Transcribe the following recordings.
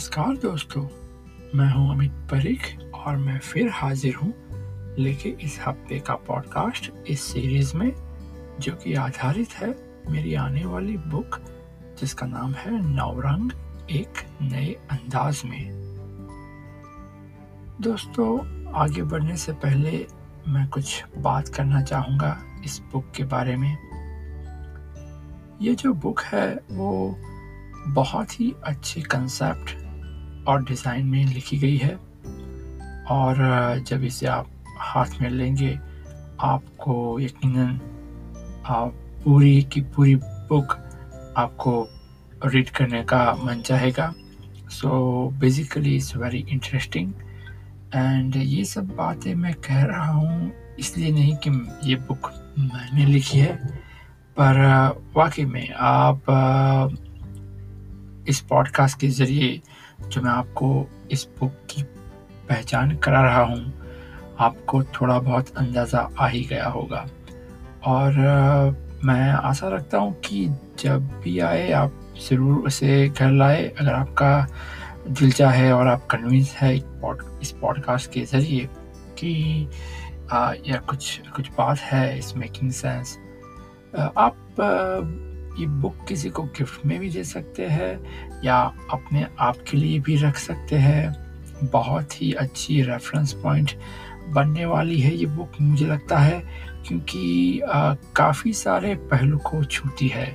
नमस्कार दोस्तों, मैं हूँ अमित परिक और मैं फिर हाजिर हूँ लेके इस हफ़्ते का पॉडकास्ट इस सीरीज़ में, जो कि आधारित है मेरी आने वाली बुक जिसका नाम है नवरंग एक नए अंदाज में। दोस्तों, आगे बढ़ने से पहले मैं कुछ बात करना चाहूँगा इस बुक के बारे में। ये जो बुक है, वो बहुत ही अच्छे कंसेप्ट और डिज़ाइन में लिखी गई है। और जब इसे आप हाथ में लेंगे, आपको यकीनन आप पूरी की पूरी बुक आपको रीड करने का मन चाहेगा। So basically it's very interesting and ये सब बातें मैं कह रहा हूँ, इसलिए नहीं कि ये बुक मैंने लिखी है, पर वाकई में आप इस पॉडकास्ट के ज़रिए जो मैं आपको इस बुक की पहचान करा रहा हूँ आपको थोड़ा बहुत अंदाज़ा आ ही गया होगा। और मैं आशा रखता हूँ कि जब भी आए आप ज़रूर उसे घर लाए। अगर आपका दिल चाहे और आप कन्विंस है इस पॉडकास्ट के ज़रिए कि आ, या कुछ कुछ बात है इस मेकिंग सेंस आप ये बुक किसी को गिफ्ट में भी दे सकते हैं या अपने आप के लिए भी रख सकते हैं। बहुत ही अच्छी रेफरेंस पॉइंट बनने वाली है ये बुक मुझे लगता है, क्योंकि काफ़ी सारे पहलू को छूती है,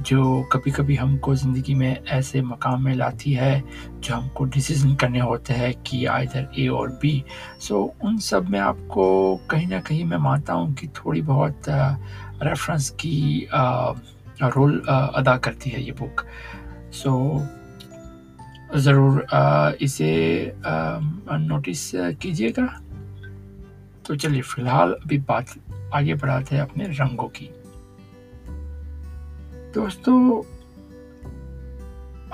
जो कभी कभी हमको ज़िंदगी में ऐसे मकाम में लाती है, जो हमको डिसीज़न करने होते हैं कि आइधर ए और बी सो उन सब में आपको कहीं ना कहीं मैं मानता हूँ कि थोड़ी बहुत रेफरेंस की रोल अदा करती है ये बुक सो ज़रूर इसे नोटिस कीजिएगा। तो चलिए, फ़िलहाल अभी बात, आगे बढ़ाते हैं अपने रंगों की। दोस्तों,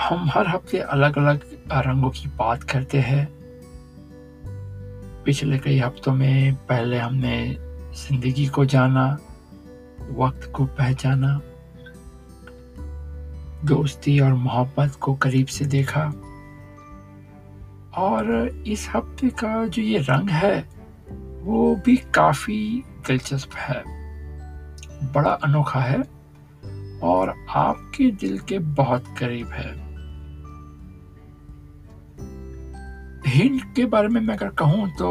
हम हर हफ़्ते अलग अलग रंगों की बात करते हैं। पिछले कई हफ्तों में पहले हमने ज़िंदगी को जाना, वक्त को पहचाना दोस्ती और मोहब्बत को करीब से देखा। और इस हफ़्ते का जो ये रंग है, वो भी काफ़ी दिलचस्प है। बड़ा अनोखा है और आपके दिल के बहुत करीब है। हिंट के बारे में मैं अगर कहूँ तो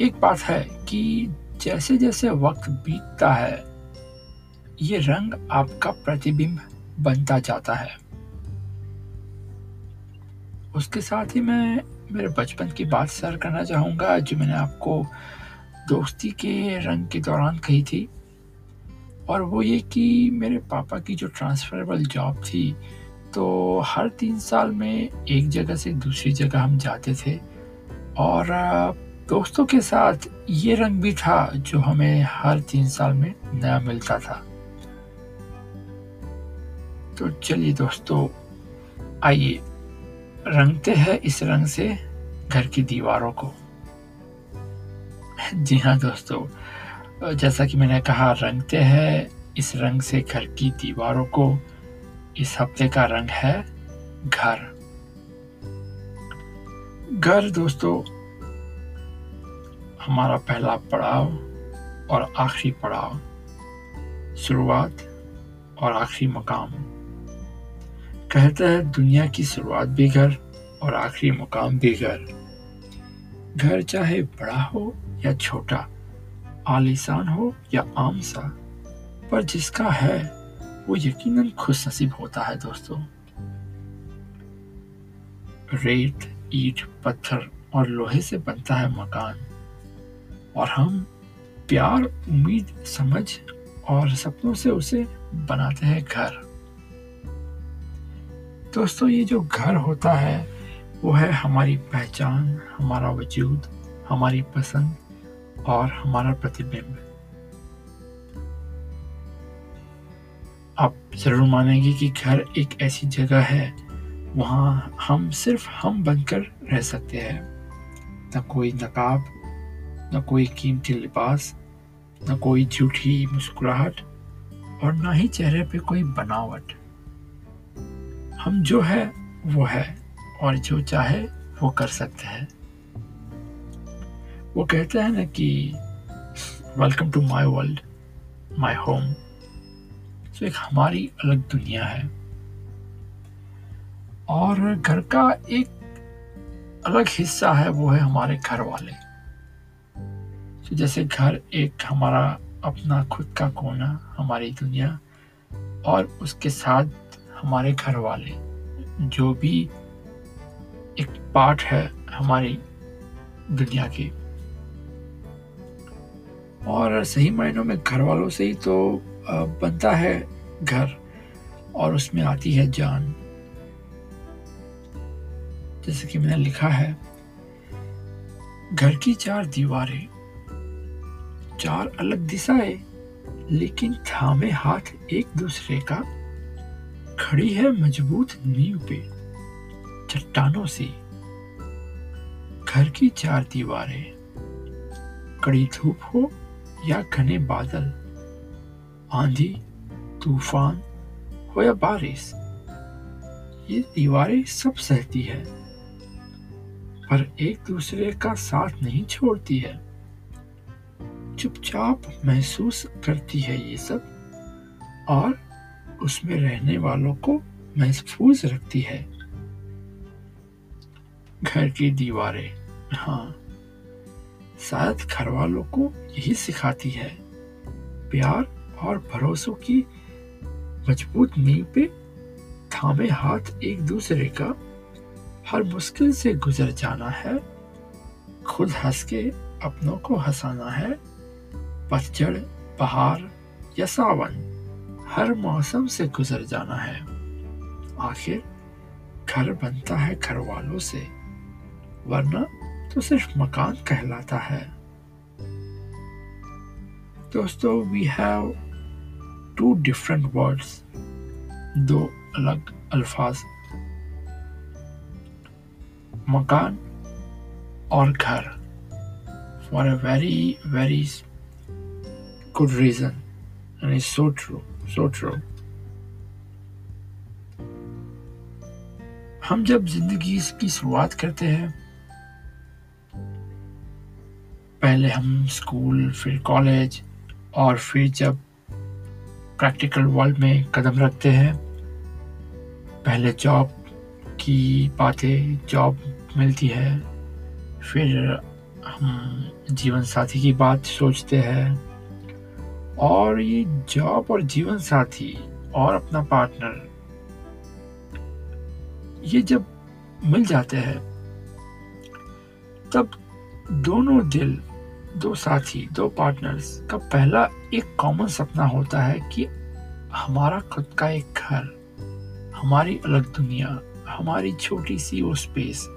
एक बात है कि जैसे जैसे वक्त बीतता है ये रंग आपका प्रतिबिंब बनता जाता है। उसके साथ ही मैं मेरे बचपन की बात शेयर करना चाहूँगा, जो मैंने आपको दोस्ती के रंग के दौरान कही थी। और वो ये कि मेरे पापा की जो ट्रांसफरेबल जॉब थी तो हर तीन साल में एक जगह से दूसरी जगह हम जाते थे। और दोस्तों के साथ ये रंग भी था जो हमें हर तीन साल में नया मिलता था। तो चलिए दोस्तों, आइए रंगते हैं इस रंग से घर की दीवारों को। जी हाँ दोस्तों, जैसा कि मैंने कहा, रंगते हैं इस रंग से घर की दीवारों को। इस हफ़्ते का रंग है घर। घर दोस्तों, हमारा पहला पड़ाव और आखिरी पड़ाव, शुरुआत और आखिरी मकाम। कहता है, दुनिया की शुरुआत भी घर और आखिरी मुकाम भी घर। घर चाहे बड़ा हो या छोटा, आलिशान हो या आम सा, पर जिसका है, वो यकीनन खुश नसीब होता है दोस्तों। रेत, ईट, पत्थर और लोहे से बनता है मकान। और हम प्यार, उम्मीद, समझ और सपनों से उसे बनाते हैं घर। दोस्तों, ये जो घर होता है, वो है हमारी पहचान, हमारा वजूद, हमारी पसंद और हमारा प्रतिबिंब। आप ज़रूर मानेंगे कि घर एक ऐसी जगह है, वहाँ हम सिर्फ़ हम बनकर रह सकते हैं। न कोई नकाब, न कोई कीमती लिबास, न कोई झूठी मुस्कुराहट और ना ही चेहरे पे कोई बनावट। हम जो है, वो है और जो चाहे, वो कर सकते हैं। वो कहते हैं ना कि welcome to my world my home तो एक हमारी अलग दुनिया है। और घर का एक अलग हिस्सा है, वो है हमारे घर वाले तो जैसे घर एक हमारा अपना खुद का कोना, हमारी दुनिया, और उसके साथ हमारे घर वाले, जो भी एक पार्ट है हमारी दुनिया की। और सही मायनों में घर वालों से ही तो बनता है घर और उसमें आती है जान। जैसे कि मैंने लिखा है, घर की चार दीवारें, चार अलग दिशाएँ, लेकिन थामे हाथ एक दूसरे का खड़ी है मज़बूत नींव पे, चट्टानों से। घर की चार दीवारें, कड़ी धूप हो या घने बादल, आंधी, तूफ़ान हो या बारिश, ये दीवारें सब सहती है, पर एक दूसरे का साथ नहीं छोड़ती है। चुपचाप महसूस करती है ये सब, और उसमें रहने वालों को महफूज रखती है। घर की दीवारें हाँ शायद घर वालों को यही सिखाती है। प्यार और भरोसों की मज़बूत नींव पे थामे हाथ एक दूसरे का हर मुश्किल से गुजर जाना है। खुद हंस के अपनों को हंसाना है। पतझड़ बहार या सावन। हर मौसम से गुजर जाना है। आखिर घर बनता है घर वालों से वरना तो सिर्फ़ मकान कहलाता है। दोस्तों we have two different words दो अलग अल्फाज। मकान और घर for a very very good reason and it's so true, so true. हम जब ज़िंदगी की शुरुआत करते हैं, पहले हम स्कूल, फिर कॉलेज और फिर जब प्रैक्टिकल वर्ल्ड में कदम रखते हैं, पहले जॉब की बातें, जॉब मिलती है, फिर हम जीवन साथी की बात सोचते हैं और ये जॉब और जीवन साथी और अपना पार्टनर ये जब मिल जाते हैं, तब दोनों दिल, दो साथी, दो पार्टनर्स का पहला एक कॉमन सपना होता है कि हमारा खुद का एक घर, हमारी अलग दुनिया, हमारी छोटी सी वो स्पेस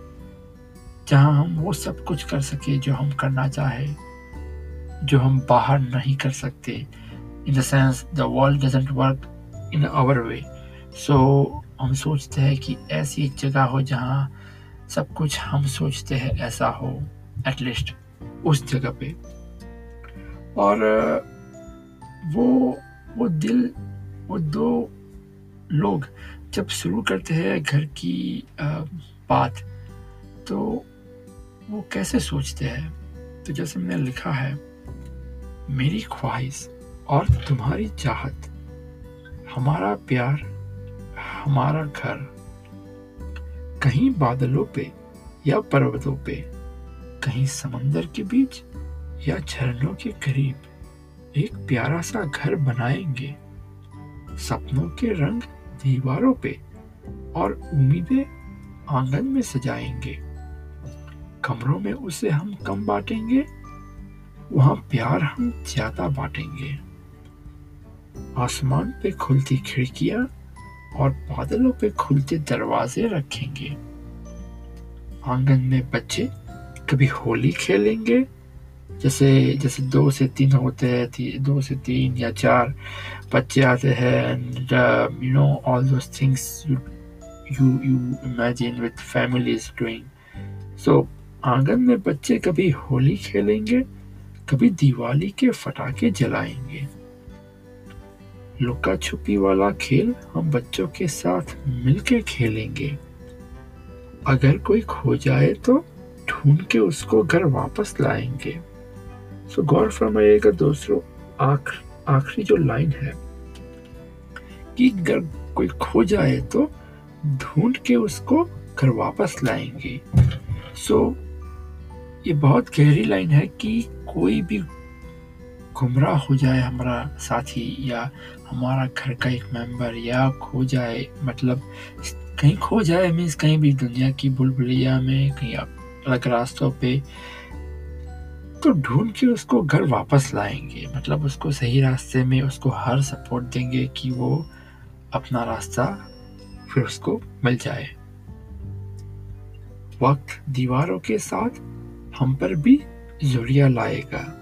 जहाँ हम वो सब कुछ कर सके जो हम करना चाहे। जो हम बाहर नहीं कर सकते। In the sense the world doesn't work in our way so हम सोचते हैं कि ऐसी जगह हो जहाँ सब कुछ हम सोचते हैं ऐसा हो एटलीस्ट उस जगह पे। और, वो वो दिल, वो दो लोग जब शुरू करते हैं घर की बात तो वो कैसे सोचते हैं? तो जैसे मैंने लिखा है मेरी ख्वाहिश और तुम्हारी चाहत। हमारा प्यार, हमारा घर, कहीं बादलों पे या पर्वतों पे, कहीं समंदर के बीच या झरनों के करीब एक प्यारा सा घर बनाएँगे। सपनों के रंग दीवारों पे और उम्मीदें आँगन में सजाएँगे। कमरों में उसे हम कम बांटेंगे वहाँ प्यार हम ज़्यादा बांटेंगे। आसमान पे खुलती खिड़कियाँ और बादलों पे खुलते दरवाजे रखेंगे। आँगन में बच्चे कभी होली खेलेंगे, जैसे जैसे दो से तीन होते हैं दो से तीन या चार बच्चे आते हैं and you know all those things you you you imagine with families doing so आँगन में बच्चे कभी होली खेलेंगे कभी दिवाली के फटाके जलाएँगे। लुका छुपी वाला खेल हम बच्चों के साथ मिलके खेलेंगे। अगर कोई खो जाए तो ढूंढ के उसको घर वापस लाएँगे। सो गौर फरमाइएगा दोस्तों आखिरी जो लाइन है कि अगर कोई खो जाए तो ढूंढ के उसको घर वापस लाएँगे। सो ये बहुत गहरी लाइन है कि कोई भी गुमराह हो जाए हमारा साथी या हमारा घर का एक मेंबर या खो जाए मतलब कहीं खो जाए मीन्स कहीं भी दुनिया की बुलबुलिया में कहीं अलग रास्तों पे तो ढूंढ के उसको घर वापस लाएँगे। मतलब उसको सही रास्ते में उसको हर सपोर्ट देंगे कि वो अपना रास्ता फिर उसको मिल जाए। वक्त, दीवारों के साथ हम पर भी जुड़िया लाएगा।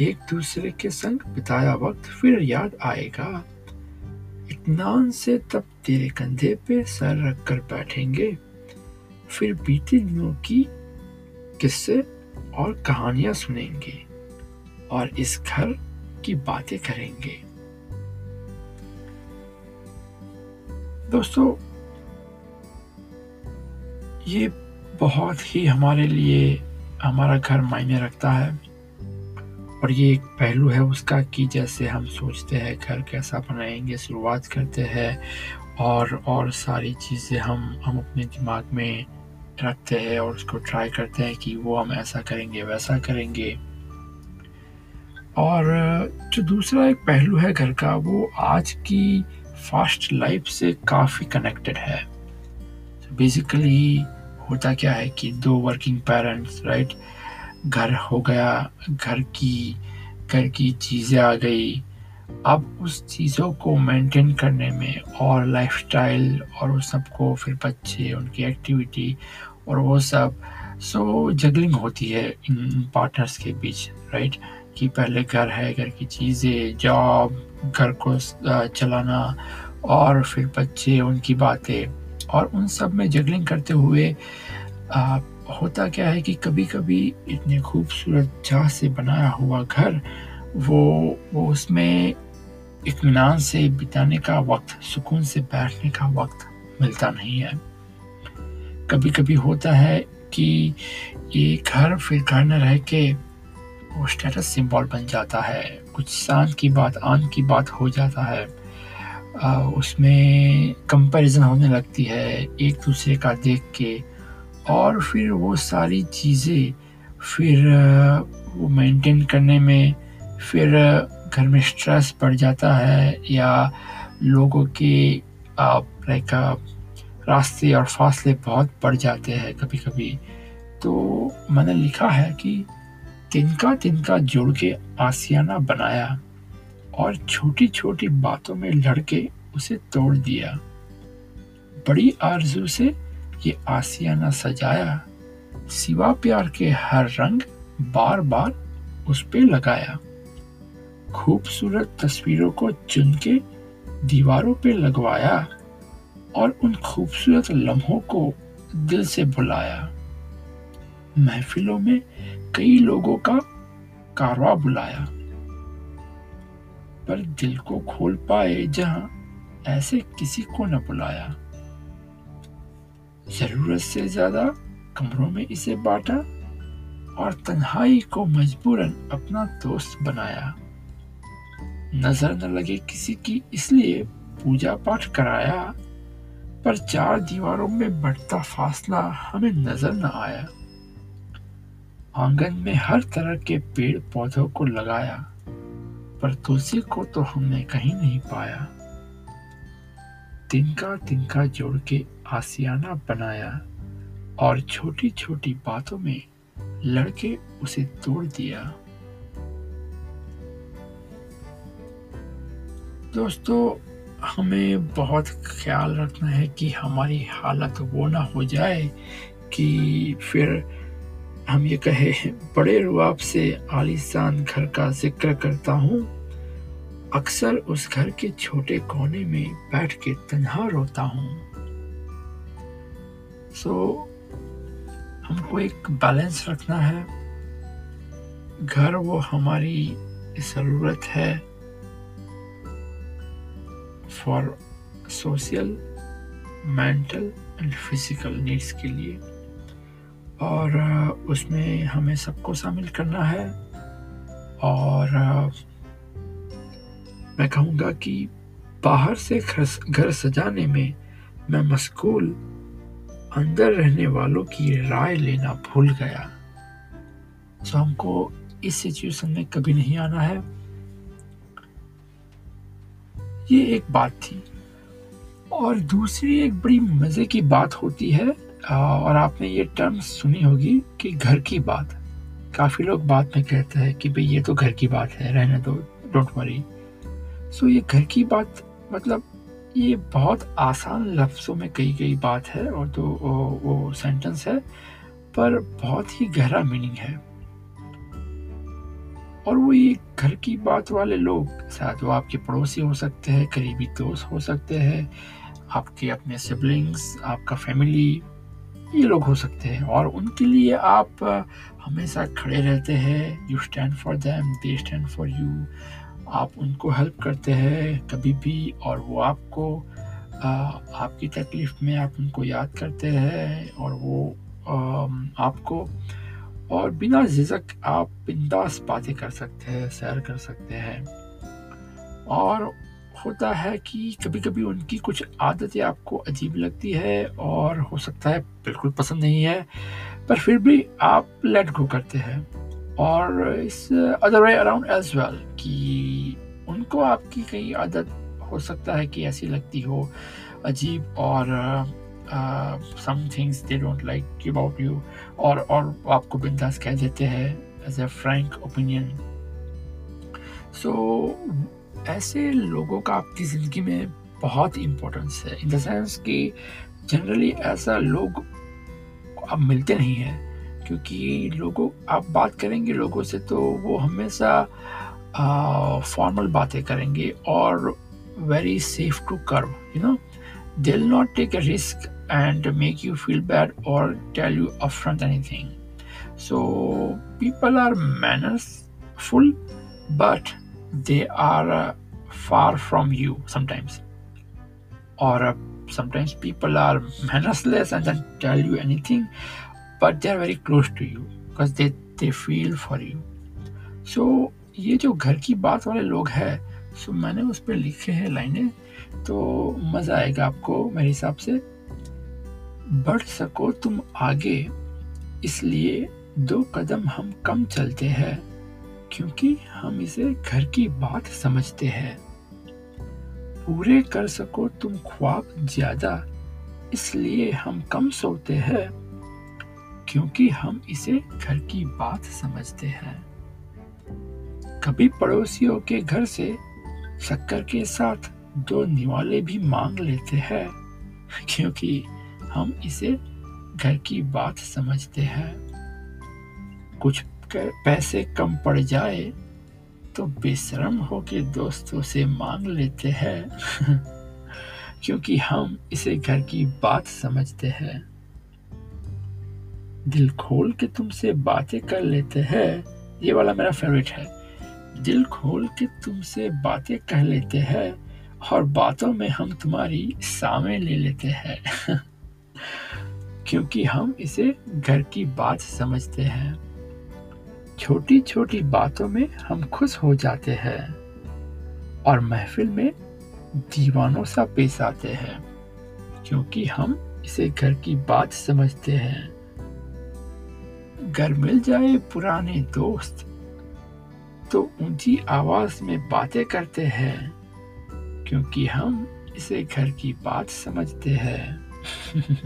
एक दूसरे के संग बिताया वक्त फिर याद आएगा। इतमान से तब तेरे कंधे पे सर रख कर बैठेंगे। फिर बीते दिनों की किस्से और कहानियाँ सुनेंगे और इस घर की बातें करेंगे। दोस्तों, ये बहुत ही हमारे लिए हमारा घर मायने रखता है। और ये एक पहलू है उसका कि जैसे हम सोचते हैं, घर कैसा बनाएँगे, शुरुआत करते हैं और और सारी चीज़ें हम हम अपने दिमाग में रखते हैं और उसको ट्राई करते हैं कि वो हम ऐसा करेंगे, वैसा करेंगे। और जो दूसरा एक पहलू है घर का, वो आज की फास्ट लाइफ से काफ़ी कनेक्टेड है। बेसिकली होता क्या है कि दो वर्किंग पेरेंट्स राइट घर हो गया, घर की घर की चीज़ें आ गई। अब उस चीज़ों को मेंटेन करने में और लाइफस्टाइल और उस सबको, फिर बच्चे, उनकी एक्टिविटी और वो सब सो जगलिंग होती है इन पार्टनर्स के बीच राइट कि पहले घर है, घर की चीज़ें जॉब घर को चलाना और फिर बच्चे, उनकी बातें। और उन सब में जगलिंग करते हुए आ, होता क्या है कि कभी कभी इतने खूबसूरत चाह से बनाया हुआ घर वो वो उसमें इतमान से बिताने का वक्त सुकून से बैठने का वक्त मिलता नहीं है। कभी कभी होता है कि ये घर फिर घर न रह के वो स्टेटस सिंबल बन जाता है। कुछ शान की बात आन की बात हो जाता है। उसमें कंपैरिजन होने लगती है एक दूसरे का देख के। और फिर वो सारी चीज़ें फिर वो मेंटेन करने में फिर घर में स्ट्रेस बढ़ जाता है या लोगों के लाइक रास्ते और फासले बहुत बढ़ जाते हैं कभी कभी तो मैंने लिखा है कि तिनका तिनका जोड़ के आसियाना बनाया। और छोटी छोटी बातों में लड़के उसे तोड़ दिया। बड़ी आरज़ू से ये आसियाना सजाया, सिवा प्यार के हर रंग बार बार उस पे लगाया। खूबसूरत तस्वीरों को चुन के दीवारों पे लगवाया और उन खूबसूरत लम्हों को दिल से बुलाया। महफिलों में कई लोगों का कारवा बुलाया। पर दिल को खोल पाए जहाँ ऐसे किसी को न बुलाया। ज़रूरत से ज़्यादा कमरों में इसे बांटा और तन्हाई को मजबूरन अपना दोस्त बनाया। नज़र न लगे किसी की, इसलिए पूजा पाठ कराया, पर चार दीवारों में बढ़ता फासला हमें नज़र न आया। आँगन में हर तरह के पेड़ पौधों को लगाया। पर तुलसी को तो हमने कहीं नहीं पाया। तिनका तिनका जोड़ के आसियाना बनाया और छोटी छोटी बातों में लड़के उसे तोड़ दिया। दोस्तों, हमें बहुत ख्याल रखना है कि हमारी हालत वो ना हो जाए कि फिर हम ये कहे बड़े रुआब से आलिशान घर का ज़िक्र करता हूँ। अक्सर उस घर के छोटे कोने में बैठ के तन्हा रोता हूँ। सो so, हमको एक बैलेंस रखना है। घर वो हमारी ज़रूरत है for social mental and physical needs के लिए। और उसमें हमें सबको शामिल करना है। और मैं कहूँगा कि बाहर से घर सजाने में मैं मशगूल अंदर रहने वालों की राय लेना भूल गया। तो हमको इस सिचुएशन में कभी नहीं आना है। ये एक बात थी। और दूसरी एक बड़ी मज़े की बात होती है और आपने ये टर्म सुनी होगी कि घर की बात काफ़ी लोग बात में कहते हैं कि भाई ये तो घर की बात है रहने दो डोंट वरी सो ये घर की बात मतलब ये बहुत आसान लफ्ज़ों में कही गई बात है और तो वो, वो सेंटेंस है पर बहुत ही गहरा मीनिंग है। और वो ये घर की बात वाले लोग शायद वो आपके पड़ोसी हो सकते हैं करीबी दोस्त हो सकते हैं आपके अपने सिबलिंग्स आपका फैमिली ये लोग हो सकते हैं और उनके लिए आप हमेशा खड़े रहते हैं। You stand for them they stand for you आप उनको हेल्प करते हैं कभी भी और वो आपको आपकी तकलीफ़ में आप उनको याद करते हैं और वो आपको और बिना झिझक आप बिंदास बातें कर सकते हैं, सैर कर सकते हैं। और होता है कि कभी कभी उनकी कुछ आदतें आपको अजीब लगती है और हो सकता है बिल्कुल पसंद नहीं है, पर फिर भी आप लेट गो करते हैं। और इस other way around as well कि उनको आपकी कई आदत हो सकता है कि ऐसी लगती हो, अजीब और some things they don't like about you और और आपको बिंदास कह देते हैं as a frank opinion so ऐसे लोगों का आपकी ज़िंदगी में बहुत इम्पोर्टेंस है इन द सेंस कि जनरली ऐसा लोग अब मिलते नहीं हैं, क्योंकि लोगों, आप बात करेंगे लोगों से तो वो हमेशा फॉर्मल बातें करेंगे और very safe to curve you know they not take a risk and make you feel bad और tell you upfront anything so people are manners full but they are uh, far from you sometimes or uh, sometimes people are mannerless and then tell you anything but they are very close to you because they they feel for you so ये जो घर की बात वाले लोग हैं सो मैंने उस पर लिखे हैं लाइनें तो मज़ा आएगा आपको मेरे हिसाब से बढ़ सको तुम आगे इसलिए दो कदम हम कम चलते हैं क्योंकि हम इसे घर की बात समझते हैं। पूरे कर सको तुम ख्वाब ज़्यादा, इसलिए हम कम सोते हैं, क्योंकि हम इसे घर की बात समझते हैं। कभी पड़ोसियों के घर से शक्कर के साथ दो निवाले भी मांग लेते हैं, क्योंकि हम इसे घर की बात समझते हैं। कुछ पैसे कम पड़ जाए तो बेशरम होके दोस्तों से मांग लेते हैं। क्योंकि हम इसे घर की बात समझते हैं। दिल खोल के तुमसे बातें कर लेते हैं। ये वाला मेरा फेवरेट है। दिल खोल के तुमसे बातें कह लेते हैं और बातों में हम तुम्हारी सामे ले लेते हैं। क्योंकि हम इसे घर की बात समझते हैं। छोटी छोटी बातों में हम खुश हो जाते हैं और महफिल में दीवानों सा पेश आते हैं, क्योंकि हम इसे घर की बात समझते हैं। घर मिल जाए पुराने दोस्त तो ऊँची आवाज़ में बातें करते हैं, क्योंकि हम इसे घर की बात समझते हैं।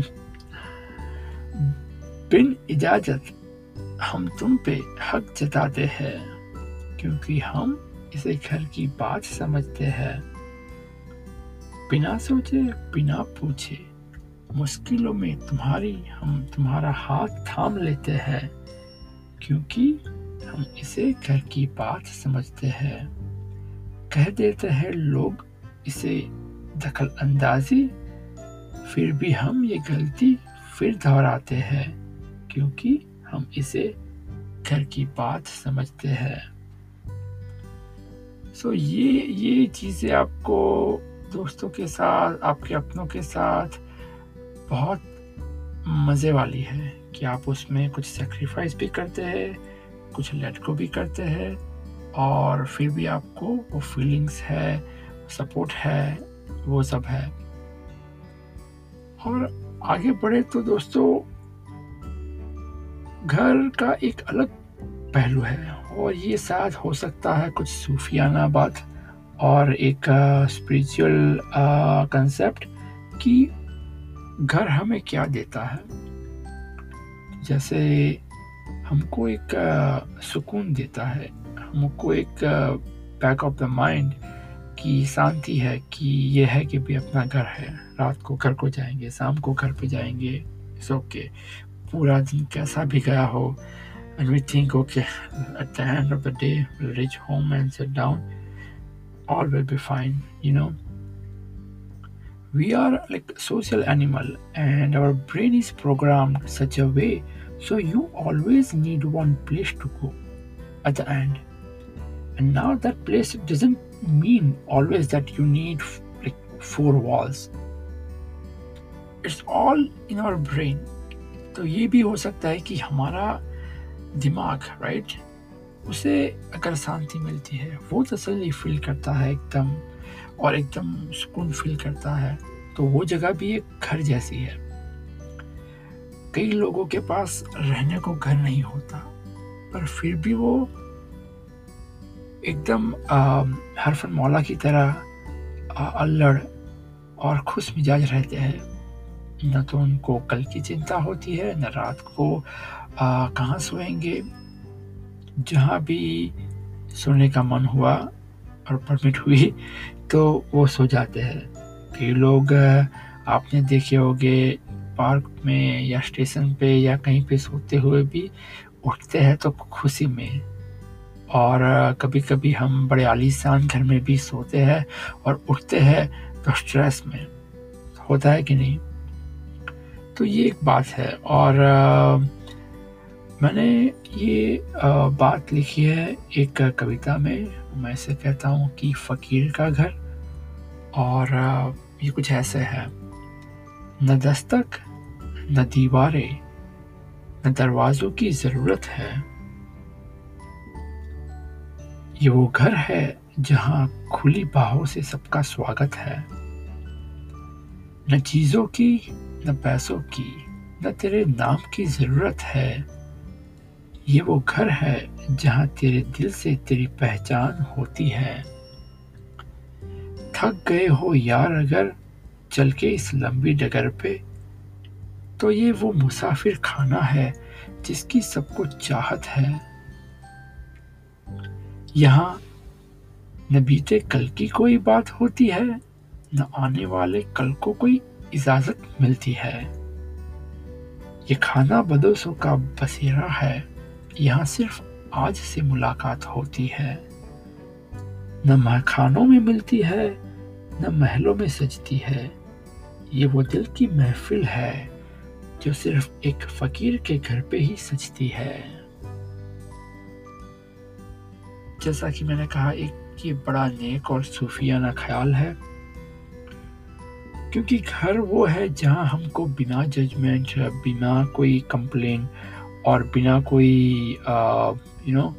बिन इजाज़त हम तुम पे हक जताते हैं, क्योंकि हम इसे घर की बात समझते हैं। बिना सोचे, बिना पूछे, मुश्किलों में तुम्हारी, हम तुम्हारा हाथ थाम लेते हैं, क्योंकि हम इसे घर की बात समझते हैं। कह देते हैं लोग इसे दखल अंदाजी फिर भी हम ये गलती फिर दोहराते हैं, क्योंकि हम इसे घर की बात समझते हैं। सो so, ये ये चीज़ें आपको दोस्तों के साथ आपके अपनों के साथ बहुत मज़े वाली है कि आप उसमें कुछ सेक्रीफाइस भी करते हैं कुछ लेट को भी करते हैं और फिर भी आपको वो फीलिंग्स है सपोर्ट है वो सब है। और आगे बढ़े तो दोस्तों घर का एक अलग पहलू है और ये शायद हो सकता है कुछ सूफियाना बात और एक स्पिरिचुअल कंसेप्ट कि घर हमें क्या देता है। जैसे हमको एक सुकून देता है, हमको एक बैक ऑफ़ द माइंड की शांति है कि ये है कि भी अपना घर है, रात को घर को जाएँगे, शाम को घर पे जाएँगे सो के पूरा दिन कैसा भी गया हो and we think okay at the end of the day we'll reach home and sit down all will be fine you know we are like social animal and our brain is programmed such a way so you always need one place to go at the end and now that place doesn't mean always that you need like four walls it's all in our brain तो ये भी हो सकता है कि हमारा दिमाग right उसे अगर शांति मिलती है, वो तसली फील करता है एकदम और एकदम सुकून फील करता है तो वो जगह भी एक घर जैसी है। कई लोगों के पास रहने को घर नहीं होता, पर फिर भी वो एकदम हरफन मौला की तरह अल्लड़ और खुश मिजाज रहते हैं। न तो उनको कल की चिंता होती है, न रात को कहाँ सोएँगे? जहाँ भी सोने का मन हुआ और परमिट हुई तो वो सो जाते हैं। कई लोग आपने देखे होंगे, पार्क में या स्टेशन पे या कहीं पे सोते हुए भी उठते हैं तो खुशी में। और कभी कभी हम बड़े आलीशान घर में भी सोते हैं और उठते हैं तो स्ट्रेस में। होता है कि नहीं? तो ये एक बात है और आ, मैंने ये आ, बात लिखी है एक कविता में। मैं इसे कहता हूँ कि फ़कीर का घर और आ, ये कुछ ऐसे है। न दस्तक न दीवारें न दरवाज़ों की ज़रूरत है। ये वो घर है जहाँ खुली बाहों से सबका स्वागत है। न चीज़ों की न पैसों की? न तेरे नाम की ज़रूरत है। ये वो घर है जहाँ तेरे दिल से तेरी पहचान होती है। थक गए हो यार अगर चल के इस लंबी डगर पे। तो ये वो मुसाफिर खाना है जिसकी सबको चाहत है। यहाँ न बीते कल की कोई बात होती है, न आने वाले कल को कोई इजाज़त मिलती है। ये खाना बदोसों का बसेरा है। यहाँ सिर्फ़ आज से मुलाकात होती है। न खानों में मिलती है, न महलों में सजती है। ये वो दिल की महफिल है, जो सिर्फ़ एक फकीर के घर पे ही सजती है। जैसा कि मैंने कहा, एक, ये बड़ा नेक और सूफियाना ख्याल है। क्योंकि घर वो है जहाँ हमको बिना जजमेंट बिना कोई कंप्लेन और बिना कोई यू नो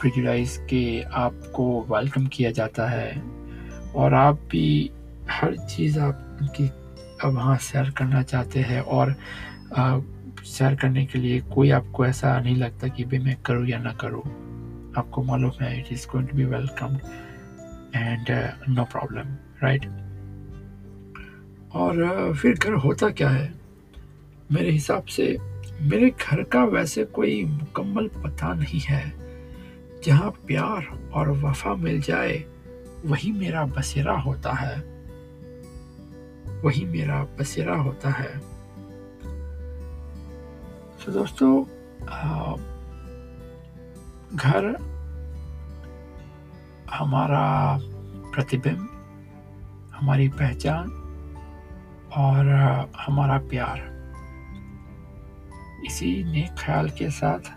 प्रिजुडाइज के आपको वेलकम किया जाता है। और आप भी हर चीज़ आप उनकी वहाँ शेयर करना चाहते हैं और शेयर करने के लिए कोई आपको ऐसा नहीं लगता कि भाई मैं करूँ या ना करूँ। आपको मालूम है it is going to be welcome and no problem right और uh, फिर घर होता क्या है? मेरे हिसाब से मेरे घर का वैसे कोई मुकम्मल पता नहीं है। जहाँ प्यार और वफा मिल जाए वही मेरा बसेरा होता है। वही मेरा बसेरा होता है। तो दोस्तों घर हमारा प्रतिबिंब, हमारी पहचान और हमारा प्यार। इसी नेक ख्याल के साथ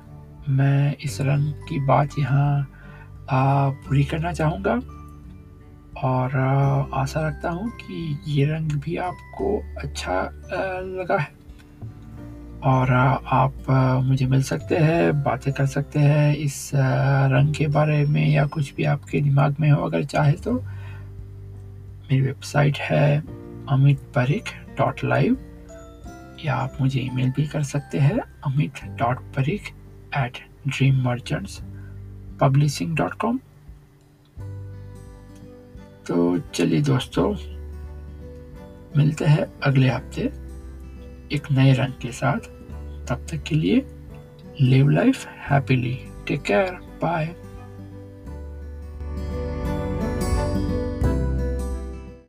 मैं इस रंग की बात यहाँ पूरी करना चाहूँगा और आशा रखता हूँ कि ये रंग भी आपको अच्छा लगा है। और आप मुझे मिल सकते हैं, बातें कर सकते हैं इस रंग के बारे में या कुछ भी आपके दिमाग में हो अगर चाहे तो। मेरी वेबसाइट है अमित परिक डॉट लाइव या आप मुझे ईमेल भी कर सकते हैं Amit dot Parikh at dream merchants publishing dot com तो चलिए दोस्तों, मिलते हैं अगले हफ़्ते एक नए रंग के साथ। तब तक के लिए live life happily take care bye